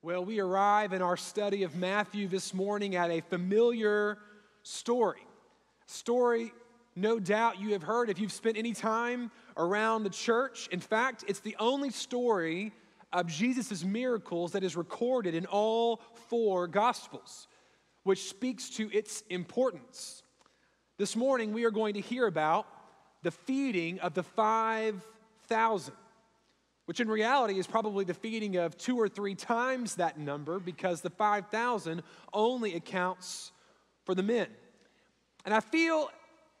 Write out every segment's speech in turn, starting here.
Well, we arrive in our study of Matthew this morning at a familiar story. Story, no doubt, you have heard if you've spent any time around the church. In fact, it's the only story of Jesus' miracles that is recorded in all four Gospels, which speaks to its importance. This morning, we are going to hear about the feeding of the 5,000 which in reality is probably the feeding of two or three times that number because the 5,000 only accounts for the men. And I feel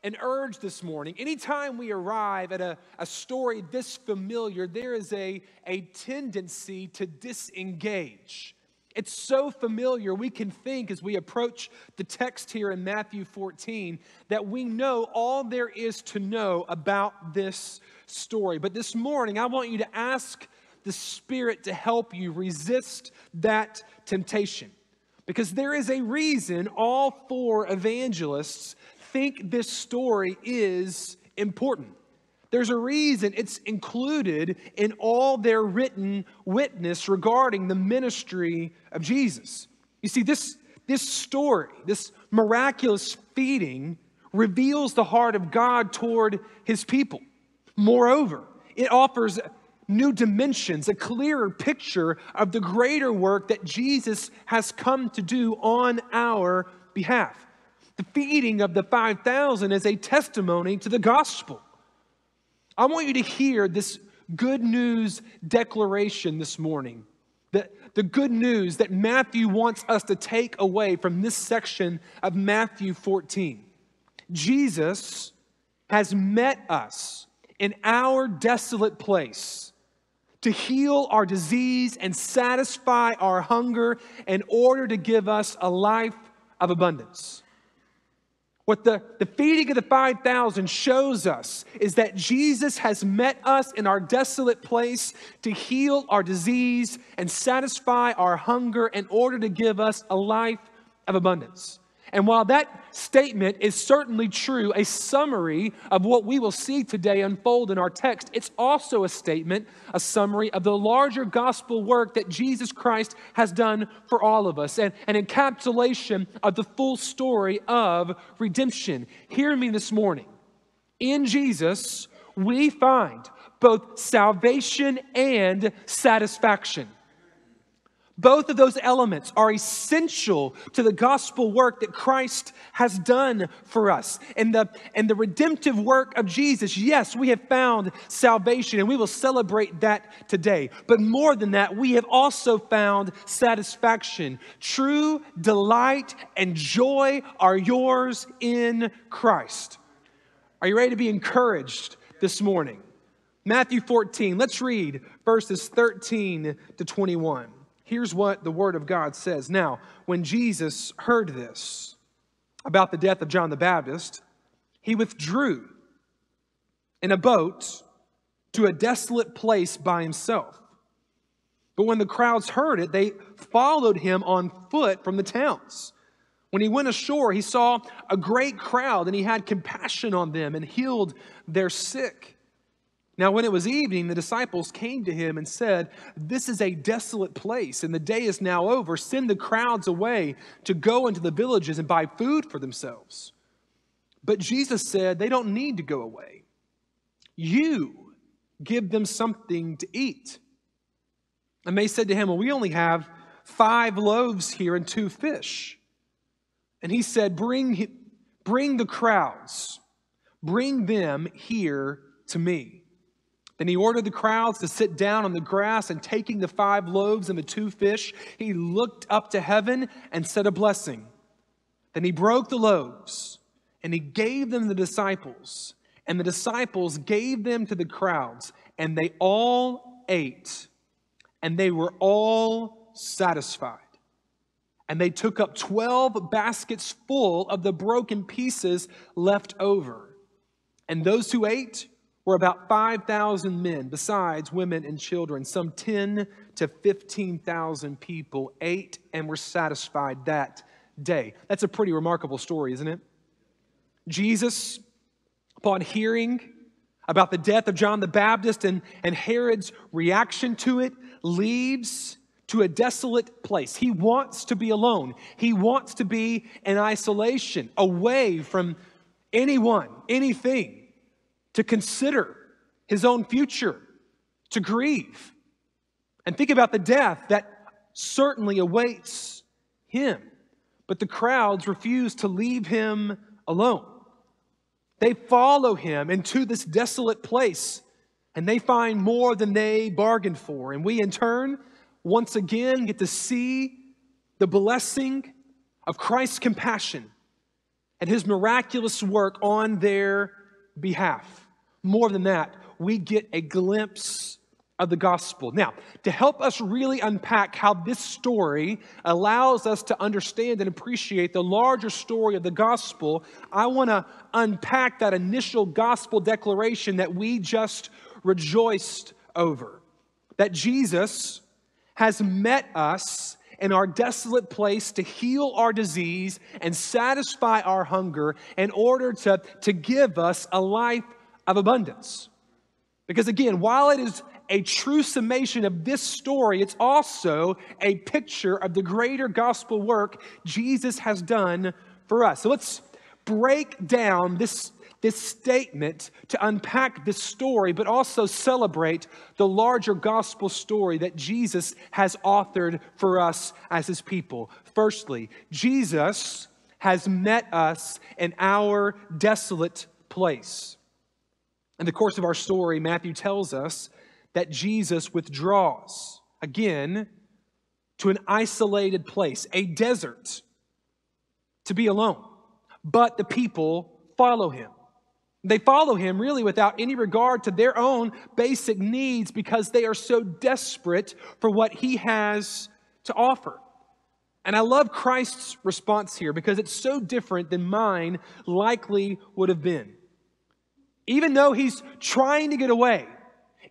an urge this morning. Anytime we arrive at a, a story this familiar, there is a, a tendency to disengage. It's so familiar, we can think as we approach the text here in Matthew 14 that we know all there is to know about this story. But this morning, I want you to ask the Spirit to help you resist that temptation. Because there is a reason all four evangelists think this story is important. There's a reason it's included in all their written witness regarding the ministry of Jesus. You see, this, this story, this miraculous feeding, reveals the heart of God toward his people. Moreover, it offers new dimensions, a clearer picture of the greater work that Jesus has come to do on our behalf. The feeding of the 5,000 is a testimony to the gospel. I want you to hear this good news declaration this morning. The, the good news that Matthew wants us to take away from this section of Matthew 14. Jesus has met us in our desolate place to heal our disease and satisfy our hunger in order to give us a life of abundance. What the, the feeding of the 5,000 shows us is that Jesus has met us in our desolate place to heal our disease and satisfy our hunger in order to give us a life of abundance. And while that statement is certainly true, a summary of what we will see today unfold in our text, it's also a statement, a summary of the larger gospel work that Jesus Christ has done for all of us, and an encapsulation of the full story of redemption. Hear me this morning. In Jesus, we find both salvation and satisfaction. Both of those elements are essential to the gospel work that Christ has done for us. And the, and the redemptive work of Jesus, yes, we have found salvation and we will celebrate that today. But more than that, we have also found satisfaction. True delight and joy are yours in Christ. Are you ready to be encouraged this morning? Matthew 14, let's read verses 13 to 21. Here's what the Word of God says. Now, when Jesus heard this about the death of John the Baptist, he withdrew in a boat to a desolate place by himself. But when the crowds heard it, they followed him on foot from the towns. When he went ashore, he saw a great crowd and he had compassion on them and healed their sick. Now, when it was evening, the disciples came to him and said, This is a desolate place, and the day is now over. Send the crowds away to go into the villages and buy food for themselves. But Jesus said, They don't need to go away. You give them something to eat. And they said to him, Well, we only have five loaves here and two fish. And he said, Bring, bring the crowds, bring them here to me. Then he ordered the crowds to sit down on the grass, and taking the five loaves and the two fish, he looked up to heaven and said a blessing. Then he broke the loaves and he gave them to the disciples, and the disciples gave them to the crowds, and they all ate, and they were all satisfied. And they took up 12 baskets full of the broken pieces left over. And those who ate, were about 5,000 men, besides women and children. Some 10 to 15,000 people ate and were satisfied that day. That's a pretty remarkable story, isn't it? Jesus, upon hearing about the death of John the Baptist and, and Herod's reaction to it, leaves to a desolate place. He wants to be alone. He wants to be in isolation, away from anyone, anything, to consider his own future, to grieve. And think about the death that certainly awaits him. But the crowds refuse to leave him alone. They follow him into this desolate place and they find more than they bargained for. And we, in turn, once again get to see the blessing of Christ's compassion and his miraculous work on their behalf. More than that, we get a glimpse of the gospel. Now, to help us really unpack how this story allows us to understand and appreciate the larger story of the gospel, I want to unpack that initial gospel declaration that we just rejoiced over. That Jesus has met us in our desolate place to heal our disease and satisfy our hunger in order to, to give us a life of abundance. Because again, while it is a true summation of this story, it's also a picture of the greater gospel work Jesus has done for us. So let's break down this this statement to unpack this story, but also celebrate the larger gospel story that Jesus has authored for us as his people. Firstly, Jesus has met us in our desolate place. In the course of our story, Matthew tells us that Jesus withdraws again to an isolated place, a desert, to be alone. But the people follow him. They follow him really without any regard to their own basic needs because they are so desperate for what he has to offer. And I love Christ's response here because it's so different than mine likely would have been. Even though he's trying to get away,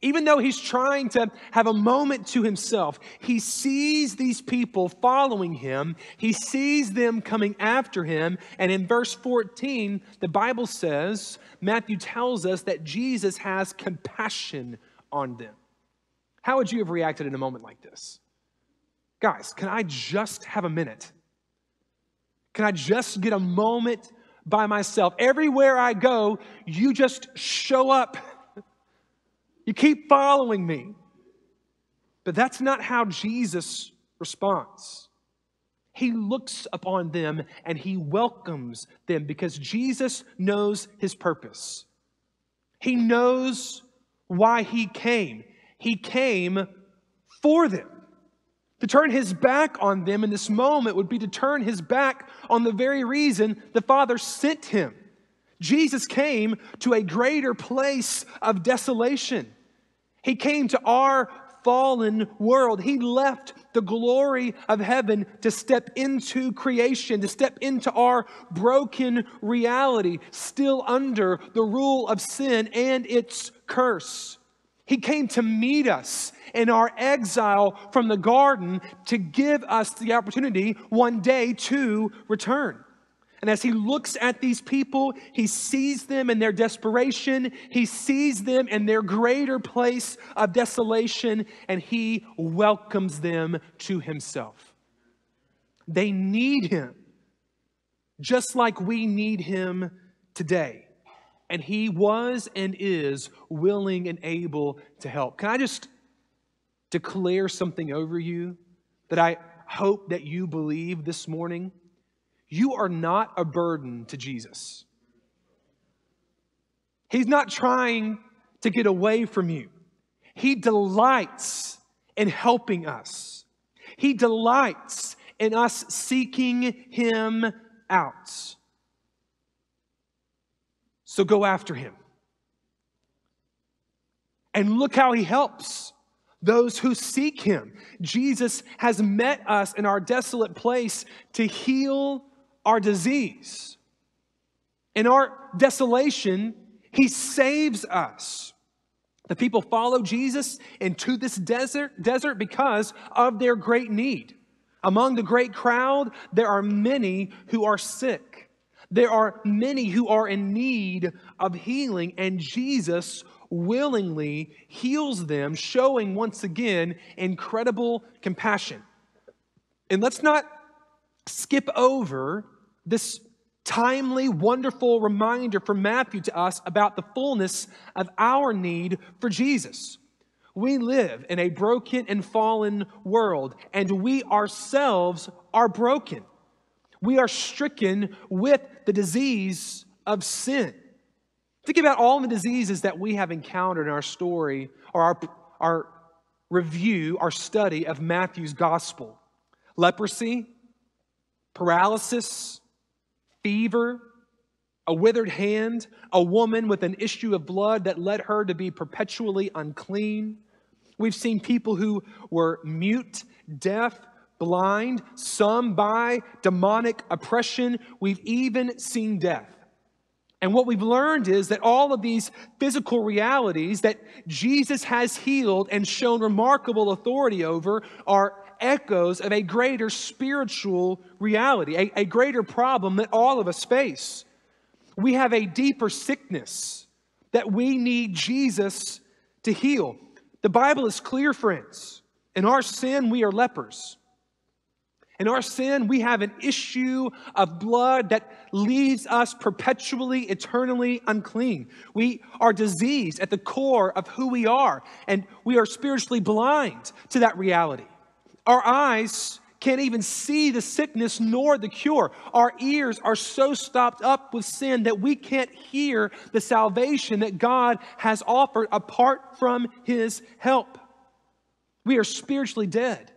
even though he's trying to have a moment to himself, he sees these people following him. He sees them coming after him. And in verse 14, the Bible says, Matthew tells us that Jesus has compassion on them. How would you have reacted in a moment like this? Guys, can I just have a minute? Can I just get a moment by myself? Everywhere I go, you just show up you keep following me. But that's not how Jesus responds. He looks upon them and he welcomes them because Jesus knows his purpose. He knows why he came. He came for them. To turn his back on them in this moment would be to turn his back on the very reason the Father sent him. Jesus came to a greater place of desolation. He came to our fallen world. He left the glory of heaven to step into creation, to step into our broken reality, still under the rule of sin and its curse. He came to meet us in our exile from the garden to give us the opportunity one day to return. And as he looks at these people, he sees them in their desperation, he sees them in their greater place of desolation, and he welcomes them to himself. They need him, just like we need him today. And he was and is willing and able to help. Can I just declare something over you that I hope that you believe this morning? You are not a burden to Jesus. He's not trying to get away from you. He delights in helping us. He delights in us seeking Him out. So go after Him. And look how He helps those who seek Him. Jesus has met us in our desolate place to heal our disease. In our desolation, He saves us. The people follow Jesus into this desert, desert because of their great need. Among the great crowd, there are many who are sick. There are many who are in need of healing, and Jesus willingly heals them, showing once again incredible compassion. And let's not skip over this timely, wonderful reminder from Matthew to us about the fullness of our need for Jesus. We live in a broken and fallen world, and we ourselves are broken. We are stricken with the disease of sin. Think about all the diseases that we have encountered in our story or our, our review, our study of Matthew's gospel leprosy, paralysis, fever, a withered hand, a woman with an issue of blood that led her to be perpetually unclean. We've seen people who were mute, deaf, blind, some by demonic oppression. We've even seen death. And what we've learned is that all of these physical realities that Jesus has healed and shown remarkable authority over are echoes of a greater spiritual reality, a, a greater problem that all of us face. We have a deeper sickness that we need Jesus to heal. The Bible is clear, friends. In our sin, we are lepers. In our sin, we have an issue of blood that leaves us perpetually, eternally unclean. We are diseased at the core of who we are, and we are spiritually blind to that reality. Our eyes can't even see the sickness nor the cure. Our ears are so stopped up with sin that we can't hear the salvation that God has offered apart from His help. We are spiritually dead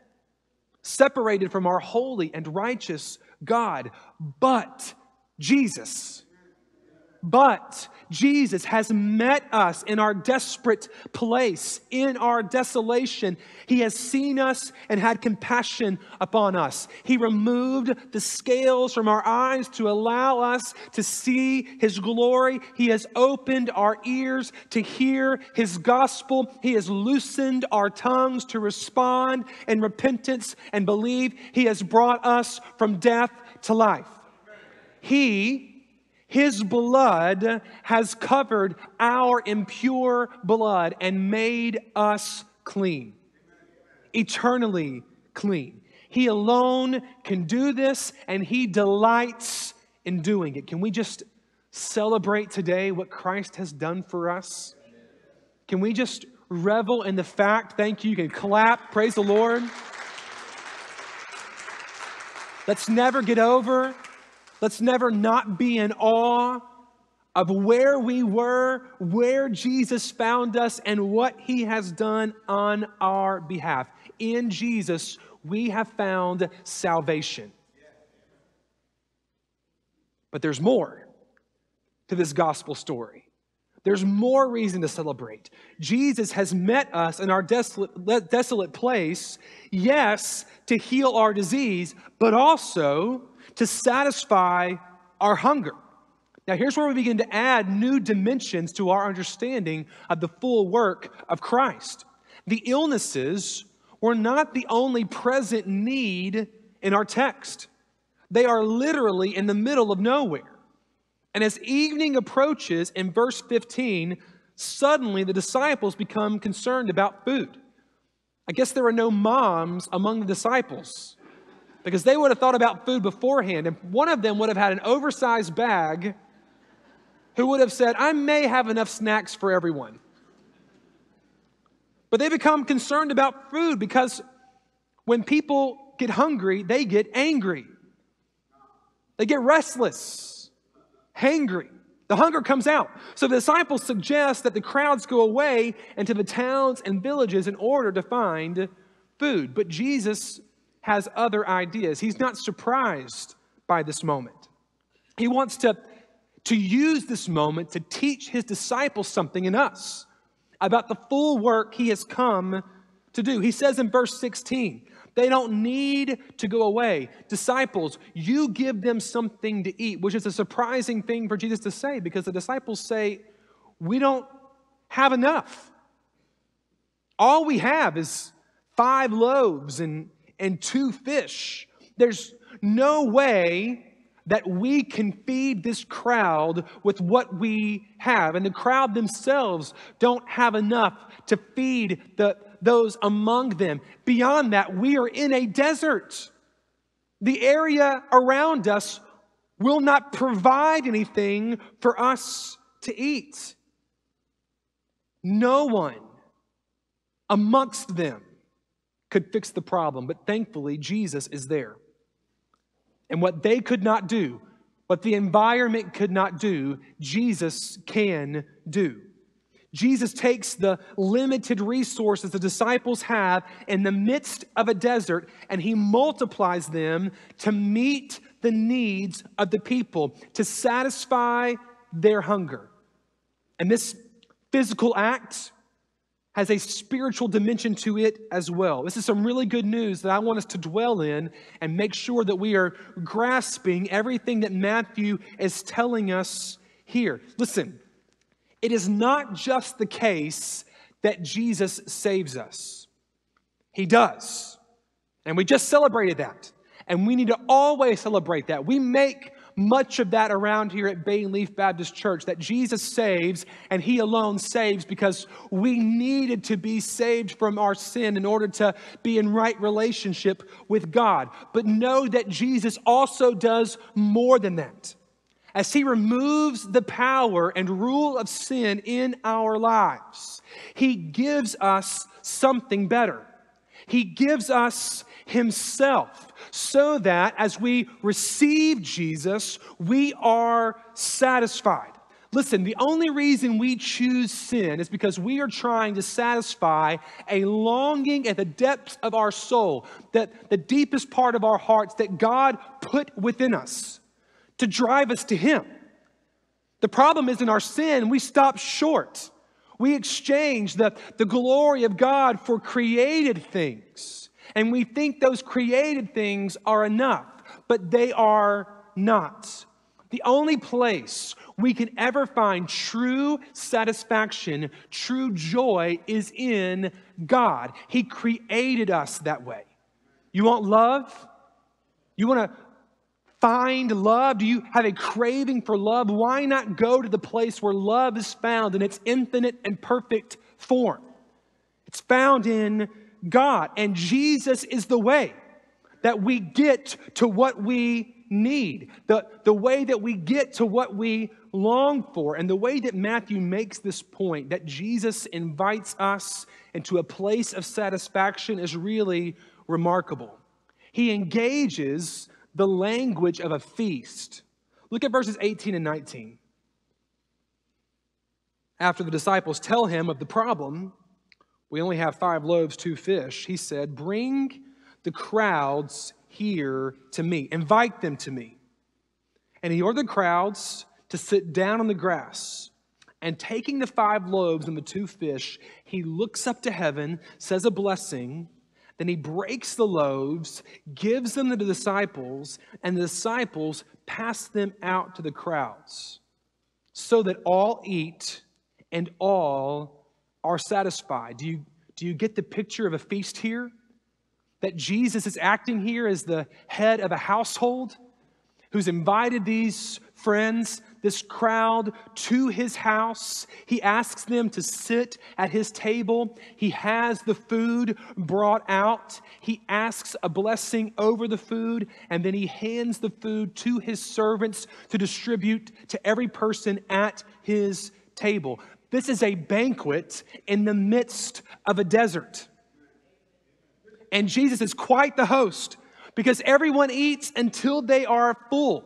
separated from our holy and righteous God. But Jesus, but Jesus has met us in our desperate place, in our desolation. He has seen us and had compassion upon us. He removed the scales from our eyes to allow us to see His glory. He has opened our ears to hear His gospel. He has loosened our tongues to respond in repentance and believe. He has brought us from death to life. He his blood has covered our impure blood and made us clean, eternally clean. He alone can do this, and He delights in doing it. Can we just celebrate today what Christ has done for us? Can we just revel in the fact? Thank you. You can clap. Praise the Lord. Let's never get over Let's never not be in awe of where we were, where Jesus found us, and what he has done on our behalf. In Jesus, we have found salvation. But there's more to this gospel story. There's more reason to celebrate. Jesus has met us in our desolate, desolate place, yes, to heal our disease, but also to satisfy our hunger. Now, here's where we begin to add new dimensions to our understanding of the full work of Christ. The illnesses were not the only present need in our text, they are literally in the middle of nowhere. And as evening approaches in verse 15, suddenly the disciples become concerned about food. I guess there are no moms among the disciples because they would have thought about food beforehand. And one of them would have had an oversized bag who would have said, I may have enough snacks for everyone. But they become concerned about food because when people get hungry, they get angry. They get restless, hangry. The hunger comes out. So the disciples suggest that the crowds go away into the towns and villages in order to find food. But Jesus has other ideas. He's not surprised by this moment. He wants to, to use this moment to teach his disciples something in us about the full work he has come to do. He says in verse 16, they don't need to go away. Disciples, you give them something to eat, which is a surprising thing for Jesus to say because the disciples say, We don't have enough. All we have is five loaves and and two fish. There's no way that we can feed this crowd with what we have. And the crowd themselves don't have enough to feed the, those among them. Beyond that, we are in a desert. The area around us will not provide anything for us to eat. No one amongst them could fix the problem, but thankfully, Jesus is there. And what they could not do, what the environment could not do, Jesus can do. Jesus takes the limited resources the disciples have in the midst of a desert and he multiplies them to meet the needs of the people, to satisfy their hunger. And this physical act has a spiritual dimension to it as well. This is some really good news that I want us to dwell in and make sure that we are grasping everything that Matthew is telling us here. Listen, it is not just the case that Jesus saves us, He does. And we just celebrated that. And we need to always celebrate that. We make much of that around here at Bayleaf Baptist Church that Jesus saves and He alone saves because we needed to be saved from our sin in order to be in right relationship with God. But know that Jesus also does more than that. As He removes the power and rule of sin in our lives, He gives us something better. He gives us Himself so that as we receive Jesus, we are satisfied. Listen, the only reason we choose sin is because we are trying to satisfy a longing at the depths of our soul, that the deepest part of our hearts that God put within us to drive us to Him. The problem is in our sin, we stop short. We exchange the, the glory of God for created things. And we think those created things are enough, but they are not. The only place we can ever find true satisfaction, true joy is in God. He created us that way. You want love? You want to find love? Do you have a craving for love? Why not go to the place where love is found in its infinite and perfect form? It's found in God. And Jesus is the way that we get to what we need, the, the way that we get to what we long for. And the way that Matthew makes this point, that Jesus invites us into a place of satisfaction, is really remarkable. He engages the language of a feast. Look at verses 18 and 19. After the disciples tell him of the problem, we only have five loaves, two fish. He said, Bring the crowds here to me, invite them to me. And he ordered the crowds to sit down on the grass. And taking the five loaves and the two fish, he looks up to heaven, says a blessing. Then he breaks the loaves, gives them to the disciples, and the disciples pass them out to the crowds, so that all eat and all are satisfied. Do you, do you get the picture of a feast here? That Jesus is acting here as the head of a household who's invited these friends, this crowd, to his house. He asks them to sit at his table. He has the food brought out. He asks a blessing over the food, and then he hands the food to his servants to distribute to every person at his table. This is a banquet in the midst of a desert. And Jesus is quite the host because everyone eats until they are full.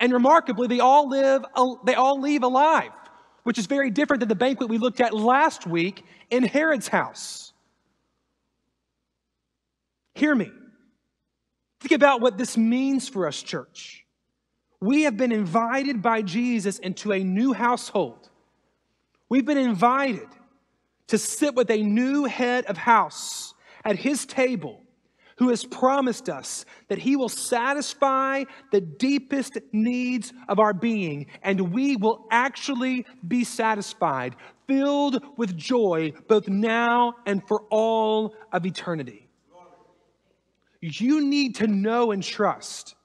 And remarkably, they all live they all leave alive, which is very different than the banquet we looked at last week in Herod's house. Hear me. Think about what this means for us, church. We have been invited by Jesus into a new household We've been invited to sit with a new head of house at his table who has promised us that he will satisfy the deepest needs of our being, and we will actually be satisfied, filled with joy, both now and for all of eternity. You need to know and trust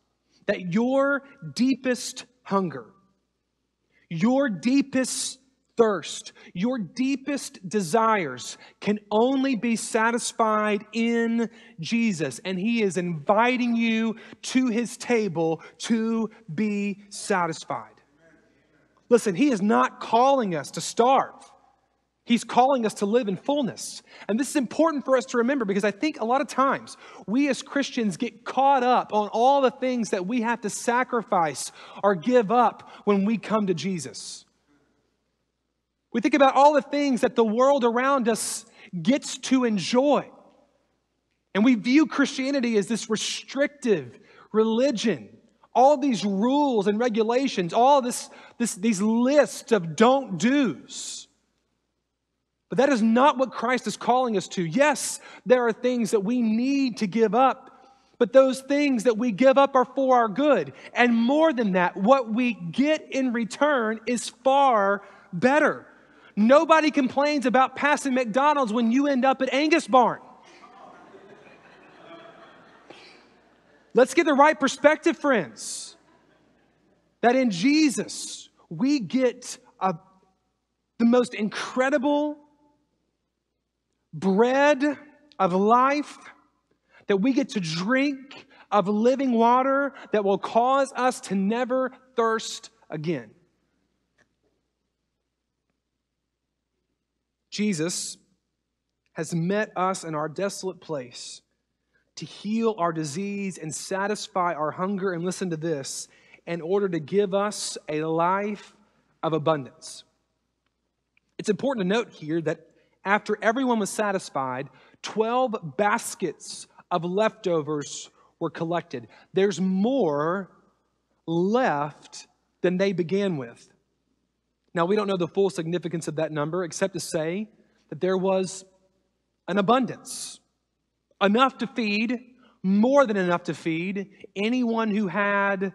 that your deepest hunger, your deepest thirst, your deepest desires can only be satisfied in Jesus. And He is inviting you to His table to be satisfied. Listen, He is not calling us to starve. He's calling us to live in fullness. And this is important for us to remember because I think a lot of times we as Christians get caught up on all the things that we have to sacrifice or give up when we come to Jesus. We think about all the things that the world around us gets to enjoy. And we view Christianity as this restrictive religion, all these rules and regulations, all this, this, these lists of don't do's. But that is not what Christ is calling us to. Yes, there are things that we need to give up, but those things that we give up are for our good. And more than that, what we get in return is far better. Nobody complains about passing McDonald's when you end up at Angus Barn. Let's get the right perspective, friends. That in Jesus, we get a, the most incredible bread of life, that we get to drink of living water that will cause us to never thirst again. Jesus has met us in our desolate place to heal our disease and satisfy our hunger. And listen to this in order to give us a life of abundance. It's important to note here that after everyone was satisfied, 12 baskets of leftovers were collected. There's more left than they began with. Now, we don't know the full significance of that number except to say that there was an abundance, enough to feed, more than enough to feed anyone who had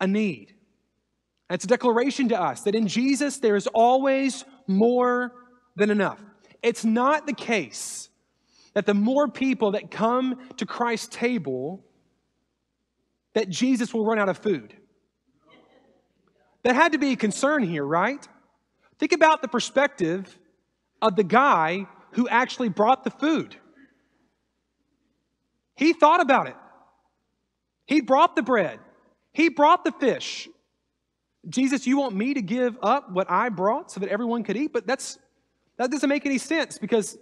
a need. It's a declaration to us that in Jesus there is always more than enough. It's not the case that the more people that come to Christ's table, that Jesus will run out of food. That had to be a concern here, right? Think about the perspective of the guy who actually brought the food. He thought about it. He brought the bread. He brought the fish. Jesus, you want me to give up what I brought so that everyone could eat? But that's that doesn't make any sense because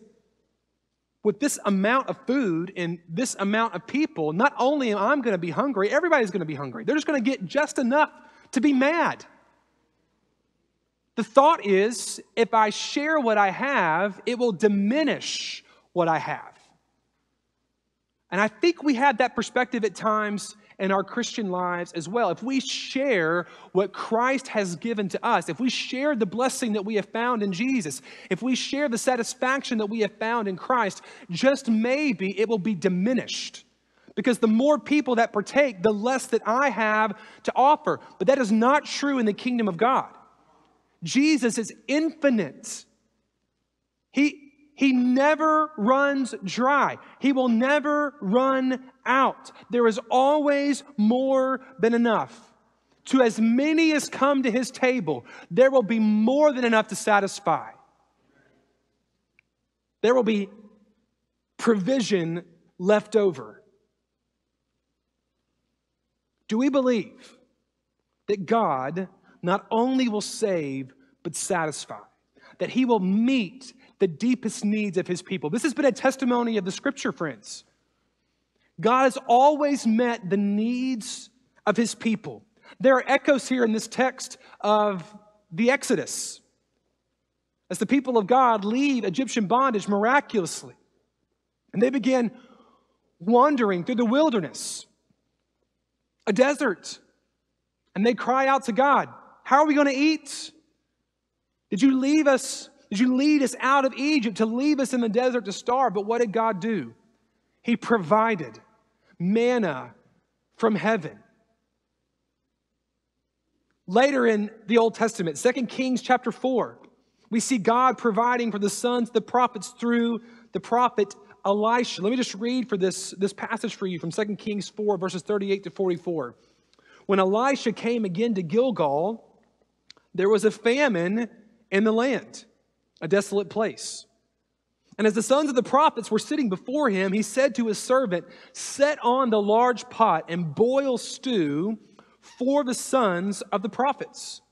with this amount of food and this amount of people, not only am I going to be hungry, everybody's going to be hungry. They're just going to get just enough to be mad. The thought is if I share what I have, it will diminish what I have. And I think we have that perspective at times in our Christian lives as well. If we share what Christ has given to us, if we share the blessing that we have found in Jesus, if we share the satisfaction that we have found in Christ, just maybe it will be diminished. Because the more people that partake, the less that I have to offer. But that is not true in the kingdom of God. Jesus is infinite. He, he never runs dry. He will never run out. There is always more than enough. To as many as come to his table, there will be more than enough to satisfy. There will be provision left over. Do we believe that God not only will save, but satisfy, that he will meet the deepest needs of his people. This has been a testimony of the scripture, friends. God has always met the needs of his people. There are echoes here in this text of the Exodus. As the people of God leave Egyptian bondage miraculously, and they begin wandering through the wilderness, a desert, and they cry out to God, how are we going to eat? Did you leave us? Did you lead us out of Egypt to leave us in the desert to starve? But what did God do? He provided manna from heaven. Later in the Old Testament, 2 Kings chapter 4, we see God providing for the sons the prophets through the prophet Elisha. Let me just read for this, this passage for you from 2 Kings 4, verses 38 to 44. When Elisha came again to Gilgal, there was a famine in the land, a desolate place. And as the sons of the prophets were sitting before him, he said to his servant, Set on the large pot and boil stew for the sons of the prophets.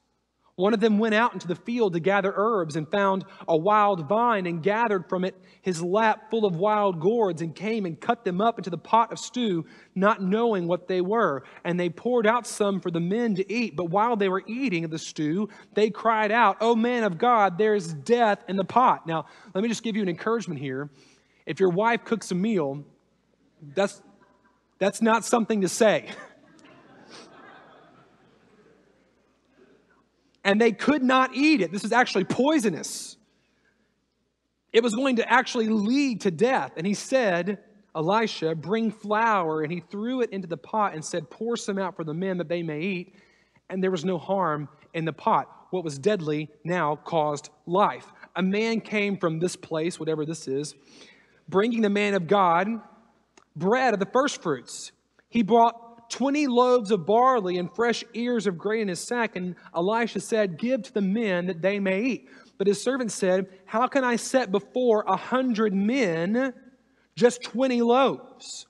One of them went out into the field to gather herbs and found a wild vine and gathered from it his lap full of wild gourds and came and cut them up into the pot of stew, not knowing what they were. And they poured out some for the men to eat. But while they were eating the stew, they cried out, O man of God, there is death in the pot. Now, let me just give you an encouragement here. If your wife cooks a meal, that's, that's not something to say. and they could not eat it. This was actually poisonous. It was going to actually lead to death. And he said, Elisha, bring flour. And he threw it into the pot and said, Pour some out for the men that they may eat. And there was no harm in the pot. What was deadly now caused life. A man came from this place, whatever this is, bringing the man of God bread of the first fruits. He brought 20 loaves of barley and fresh ears of grain in his sack. And Elisha said, Give to the men that they may eat. But his servant said, How can I set before a hundred men just 20 loaves?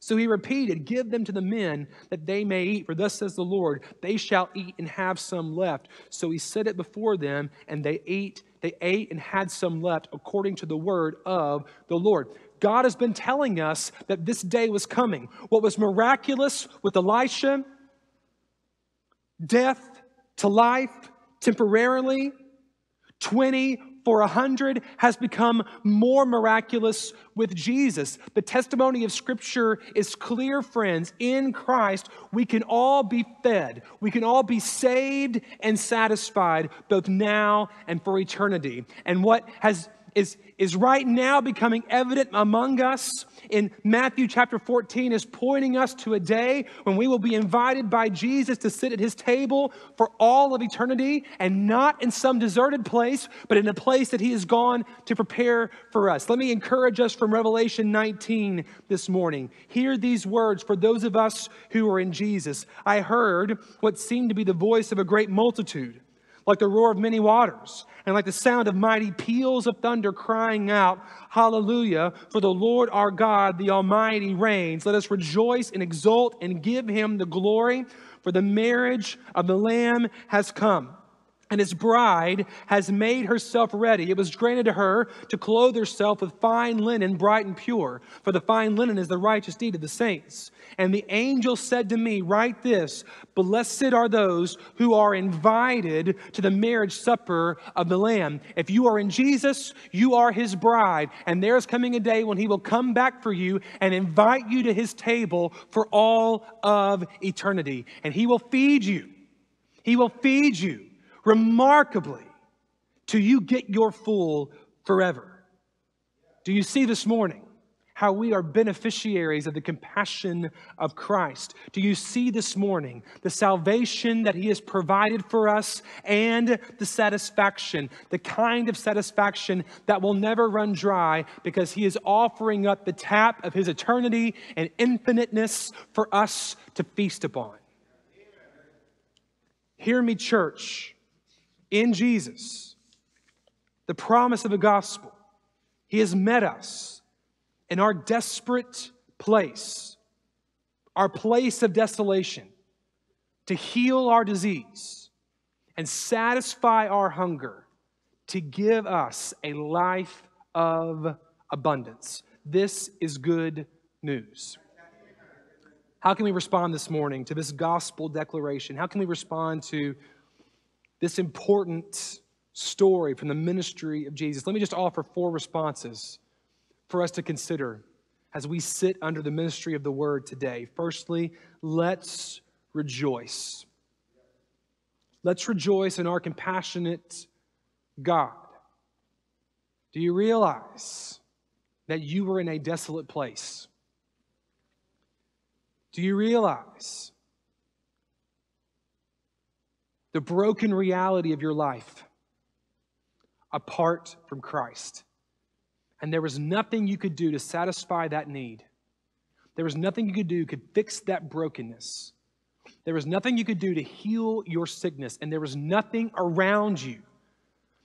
So he repeated, Give them to the men that they may eat, for thus says the Lord, they shall eat and have some left. So he set it before them, and they ate, they ate and had some left, according to the word of the Lord. God has been telling us that this day was coming. What was miraculous with Elisha, death to life temporarily, 20 for 100 has become more miraculous with Jesus. The testimony of Scripture is clear, friends. In Christ, we can all be fed, we can all be saved and satisfied, both now and for eternity. And what has is, is right now becoming evident among us in Matthew chapter 14 is pointing us to a day when we will be invited by Jesus to sit at his table for all of eternity and not in some deserted place, but in a place that he has gone to prepare for us. Let me encourage us from Revelation 19 this morning. Hear these words for those of us who are in Jesus. I heard what seemed to be the voice of a great multitude like the roar of many waters, and like the sound of mighty peals of thunder crying out, Hallelujah, for the Lord our God, the Almighty, reigns. Let us rejoice and exult and give him the glory, for the marriage of the Lamb has come and his bride has made herself ready. It was granted to her to clothe herself with fine linen, bright and pure, for the fine linen is the righteous deed of the saints. And the angel said to me, Write this Blessed are those who are invited to the marriage supper of the Lamb. If you are in Jesus, you are his bride. And there's coming a day when he will come back for you and invite you to his table for all of eternity. And he will feed you. He will feed you remarkably till you get your full forever. Do you see this morning how we are beneficiaries of the compassion of Christ? Do you see this morning the salvation that He has provided for us and the satisfaction, the kind of satisfaction that will never run dry because He is offering up the tap of His eternity and infiniteness for us to feast upon? Hear me, church in Jesus, the promise of the gospel. He has met us in our desperate place, our place of desolation, to heal our disease and satisfy our hunger, to give us a life of abundance. This is good news. How can we respond this morning to this gospel declaration? How can we respond to this important story from the ministry of Jesus. Let me just offer four responses for us to consider as we sit under the ministry of the word today. Firstly, let's rejoice. Let's rejoice in our compassionate God. Do you realize that you were in a desolate place? Do you realize the broken reality of your life apart from Christ. And there was nothing you could do to satisfy that need. There was nothing you could do could fix that brokenness. There was nothing you could do to heal your sickness, and there was nothing around you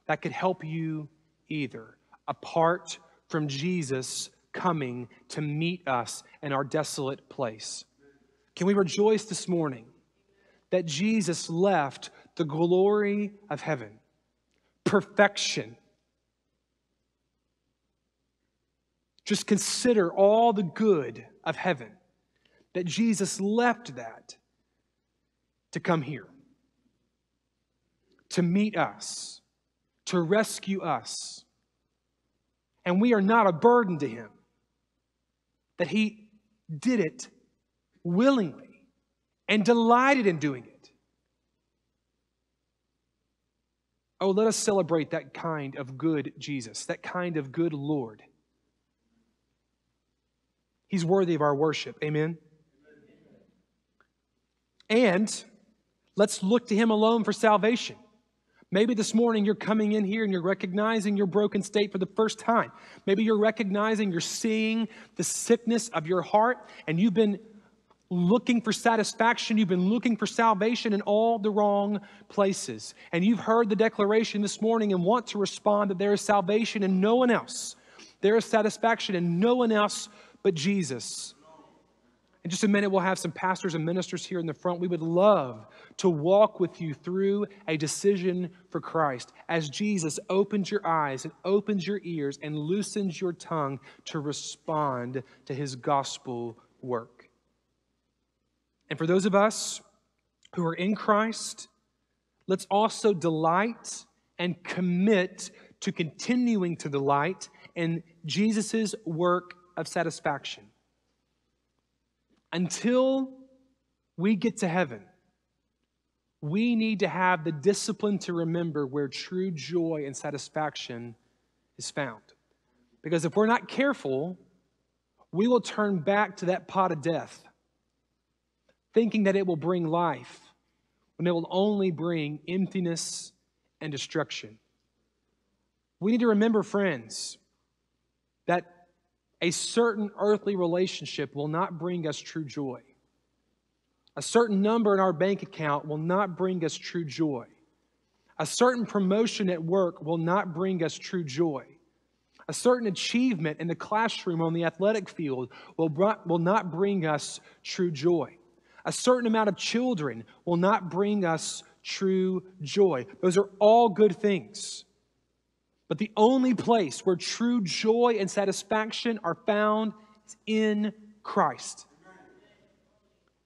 that could help you either, apart from Jesus coming to meet us in our desolate place. Can we rejoice this morning that Jesus left the glory of heaven, perfection? Just consider all the good of heaven, that Jesus left that to come here, to meet us, to rescue us. And we are not a burden to him, that he did it willingly and delighted in doing it. Oh, let us celebrate that kind of good Jesus, that kind of good Lord. He's worthy of our worship. Amen. And Let's look to Him alone for salvation. Maybe this morning you're coming in here and you're recognizing your broken state for the first time. Maybe you're recognizing, you're seeing the sickness of your heart, and you've been looking for satisfaction, you've been looking for salvation in all the wrong places. And you've heard the declaration this morning and want to respond that there is salvation in no one else. There is satisfaction in no one else but Jesus. In just a minute, we'll have some pastors and ministers here in the front. We would love to walk with you through a decision for Christ as Jesus opens your eyes and opens your ears and loosens your tongue to respond to his gospel work. And for those of us who are in Christ, let's also delight and commit to continuing to delight in Jesus' work of satisfaction until we get to heaven, we need to have the discipline to remember where true joy and satisfaction is found. Because if we're not careful, we will turn back to that pot of death, thinking that it will bring life, when it will only bring emptiness and destruction. We need to remember, friends, that a certain earthly relationship will not bring us true joy. A certain number in our bank account will not bring us true joy. A certain promotion at work will not bring us true joy. A certain achievement in the classroom on the athletic field will, will not bring us true joy. A certain amount of children will not bring us true joy. Those are all good things. But the only place where true joy and satisfaction are found is in Christ.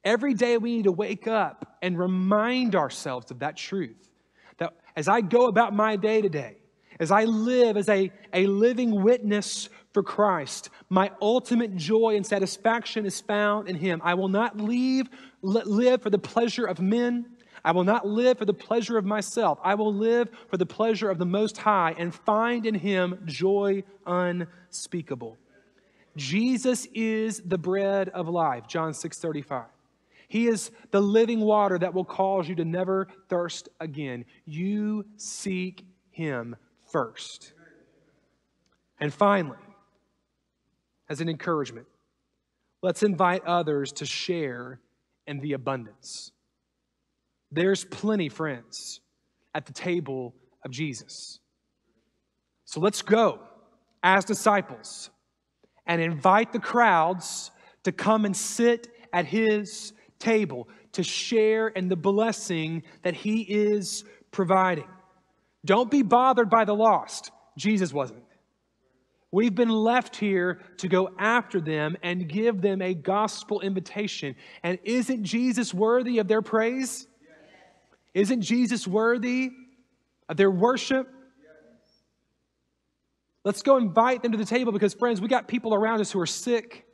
Every day we need to wake up and remind ourselves of that truth. That as I go about my day today, as I live as a, a living witness for Christ, my ultimate joy and satisfaction is found in Him. I will not leave, live for the pleasure of men. I will not live for the pleasure of myself. I will live for the pleasure of the Most High and find in Him joy unspeakable. Jesus is the bread of life, John 6 35. He is the living water that will cause you to never thirst again. You seek Him first. And finally, as an encouragement, let's invite others to share in the abundance. There's plenty, friends, at the table of Jesus. So let's go as disciples and invite the crowds to come and sit at his table to share in the blessing that he is providing. Don't be bothered by the lost. Jesus wasn't. We've been left here to go after them and give them a gospel invitation. And isn't Jesus worthy of their praise? Isn't Jesus worthy of their worship? Let's go invite them to the table because, friends, we got people around us who are sick,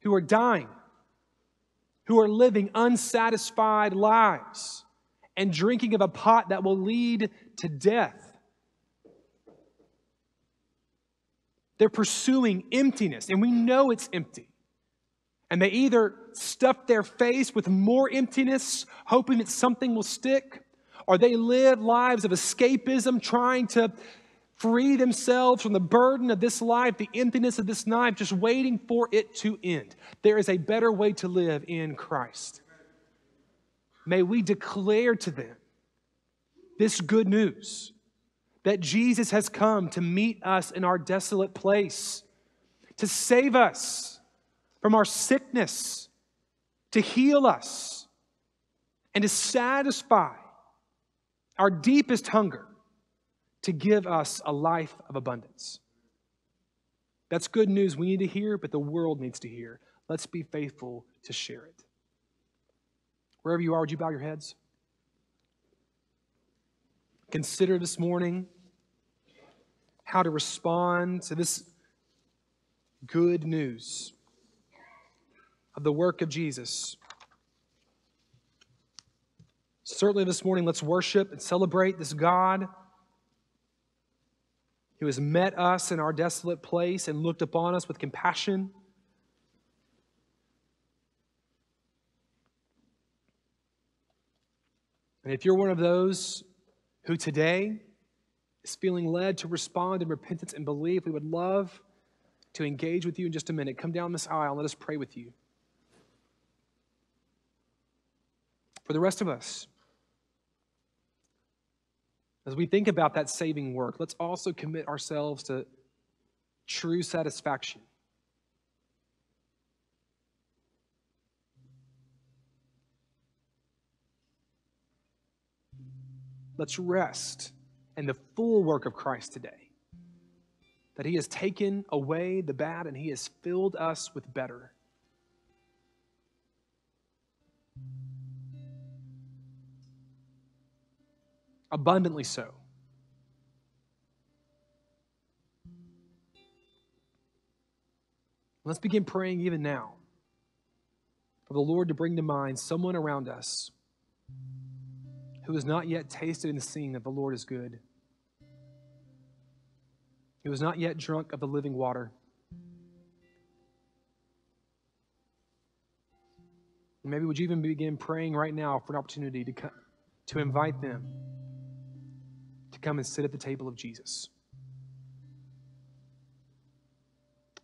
who are dying, who are living unsatisfied lives and drinking of a pot that will lead to death. They're pursuing emptiness, and we know it's empty. And they either stuff their face with more emptiness, hoping that something will stick, or they live lives of escapism, trying to free themselves from the burden of this life, the emptiness of this life, just waiting for it to end. There is a better way to live in Christ. may we declare to them this good news that Jesus has come to meet us in our desolate place, to save us from our sickness, to heal us, and to satisfy our deepest hunger, to give us a life of abundance. That's good news we need to hear, but the world needs to hear. Let's be faithful to share it. Wherever you are, would you bow your heads? Consider this morning how to respond to this good news of the work of Jesus. Certainly, this morning, let's worship and celebrate this God who has met us in our desolate place and looked upon us with compassion. And if you're one of those who today is feeling led to respond in repentance and belief, we would love to engage with you in just a minute. Come down this aisle and let us pray with you. For the rest of us, as we think about that saving work, let's also commit ourselves to true satisfaction. Let's rest in the full work of Christ today. That He has taken away the bad and He has filled us with better. abundantly so. Let's begin praying even now for the Lord to bring to mind someone around us who has not yet tasted and seen that the Lord is good, who has not yet drunk of the living water. maybe would you even begin praying right now for an opportunity to, to invite them to come and sit at the table of Jesus.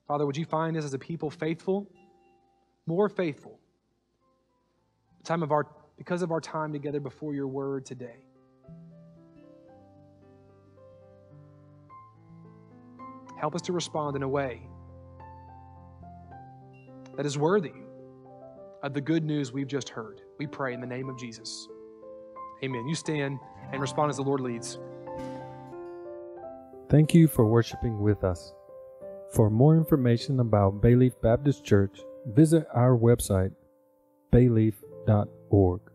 Father, would you find us as a people faithful, more faithful, time of our, because of our time together before your word today. Help us to respond in a way that is worthy of the good news we've just heard. We pray in the name of Jesus. Amen. You stand and respond as the Lord leads. Thank you for worshiping with us. For more information about Bayleaf Baptist Church, visit our website, bayleaf.org.